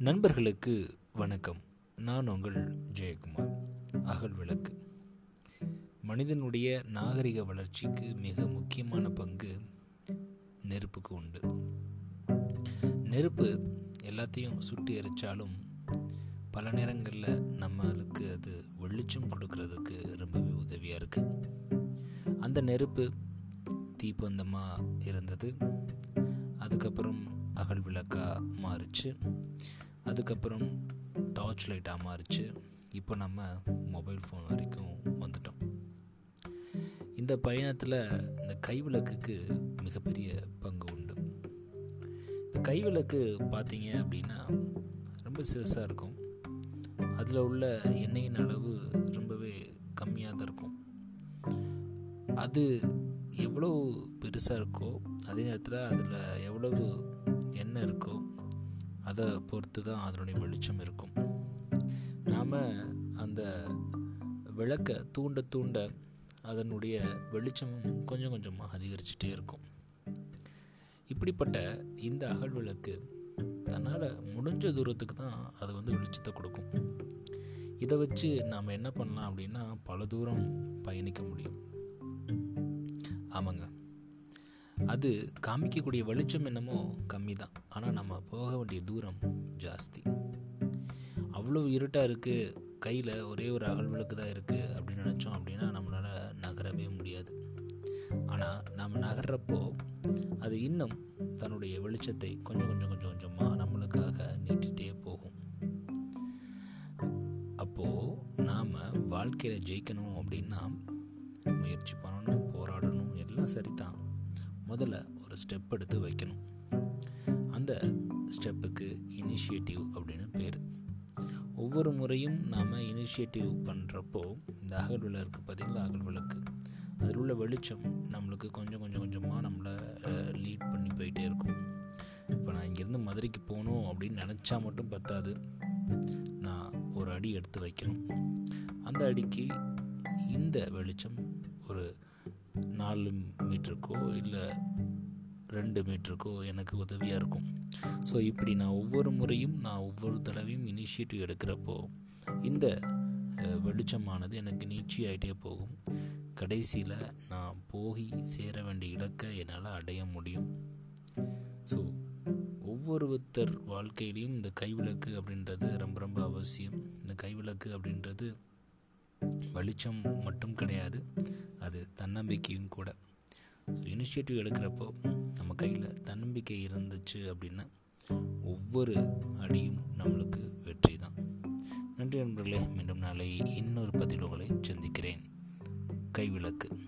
நண்பர்களுக்கு வணக்கம். நான் உங்கள் ஜெயக்குமார். அகல் விளக்கு. மனிதனுடைய நாகரிக வளர்ச்சிக்கு மிக முக்கியமான பங்கு நெருப்புக்கு உண்டு. நெருப்பு எல்லாத்தையும் சுட்டி எரிச்சாலும் பல நேரங்களில் நம்மளுக்கு அது வெளிச்சம் கொடுக்கறதுக்கு ரொம்பவே உதவியாக இருக்குது அந்த நெருப்பு தீப்பந்தமாக இருந்தது. அதுக்கப்புறம் அகல் விளக்காக மாறிச்சு. அதுக்கப்புறம் டார்ச் லைட்டாக மாறிச்சு. இப்போ நம்ம மொபைல் ஃபோன் வரைக்கும் வந்துட்டோம். இந்த பயணத்தில் இந்த கைவிளக்குக்கு மிகப்பெரிய பங்கு உண்டு. இந்த கைவிளக்கு பார்த்தீங்க அப்படின்னா ரொம்ப சிறுசாக இருக்கும். அதில் உள்ள எண்ணெயின் அளவு ரொம்பவே கம்மியாக தான் இருக்கும். அது எவ்வளோ பெருசாக இருக்கோ அதே நேரத்தில் அதில் எவ்வளவு எண்ணெய் இருக்கோ அதை பொறுத்து தான் அதனுடைய வெளிச்சம் இருக்கும். நாம் அந்த விளக்கை தூண்ட தூண்ட அதனுடைய வெளிச்சம் கொஞ்சம் கொஞ்சமாக அதிகரிச்சுட்டே இருக்கும். இப்படிப்பட்ட இந்த அகல் விளக்கு தன்னால் முடிஞ்ச தூரத்துக்கு தான் அது வந்து வெளிச்சத்தை கொடுக்கும். இதை வச்சு நாம் என்ன பண்ணலாம் அப்படின்னா பல தூரம் பயணிக்க முடியும். ஆமாங்க. அது காமிக்கக்கூடிய வெளிச்சம் என்னமோ கம்மி தான் ஆனால் நம்ம போக வேண்டிய தூரம் ஜாஸ்தி. அவ்வளோ இருட்டாக இருக்குது கையில் ஒரே ஒரு அகல் விளக்கு தான் இருக்குது அப்படின்னு நினச்சோம் அப்படின்னா நம்மளால் நகரவே முடியாது. ஆனால் நம்ம நகர்றப்போ அது இன்னும் தன்னுடைய வெளிச்சத்தை கொஞ்சம் கொஞ்சம் கொஞ்சம் கொஞ்சமாக நம்மளுக்காக நீட்டிகிட்டே போகும். அப்போது நாம் வாழ்க்கையில் ஜெயிக்கணும் அப்படின்னா முயற்சி பண்ணணும் போராடணும். எல்லாம் சரிதான். முதல்ல ஒரு ஸ்டெப் எடுத்து வைக்கணும். அந்த ஸ்டெப்புக்கு இனிஷியேட்டிவ் அப்படின்னு பேர். ஒவ்வொரு முறையும் நாம் இனிஷியேட்டிவ் பண்ணுறப்போ இந்த அகல் விளக்கு பார்த்தீங்களா அகல் விளக்கு. அதில் உள்ள வெளிச்சம் நம்மளுக்கு கொஞ்சம் கொஞ்சம் கொஞ்சமாக நம்மளை லீட் பண்ணி போயிட்டே இருக்கும். இப்போ நான் இங்கேருந்து மதுரைக்கு போகணும் அப்படின்னு நினச்சா மட்டும் பத்தாது. நான் ஒரு அடி எடுத்து வைக்கணும். அந்த அடிக்கு இந்த வெளிச்சம் ஒரு நாலு மீட்டருக்கோ இல்லை ரெண்டு மீட்டருக்கோ எனக்கு உதவியாக இருக்கும். ஸோ இப்படி நான் ஒவ்வொரு முறையும் நான் ஒவ்வொரு தடவையும் இனிஷியேட்டிவ் எடுக்கிறப்போ இந்த வெளிச்சமானது எனக்கு நீட்சி ஆகிட்டே போகும். கடைசியில் நான் போய் சேர வேண்டிய இலக்கை என்னால் அடைய முடியும். ஸோ ஒவ்வொருத்தர் வாழ்க்கையிலையும் இந்த கைவிளக்கு அப்படின்றது ரொம்ப ரொம்ப அவசியம். இந்த கைவிளக்கு அப்படின்றது வெளிச்சம் மட்டும் கிடையாது அது தன்னம்பிக்கையும் கூட. ஸோ இனிஷியேட்டிவ் எடுக்கிறப்போ நம்ம கையில் தன்னம்பிக்கை இருந்துச்சு அப்படின்னா ஒவ்வொரு அடியும் நம்மளுக்கு வெற்றி தான். நன்றி நண்பர்களே மீண்டும் நாளை இன்னொரு பதில் உங்களை சந்திக்கிறேன். கைவிளக்கு.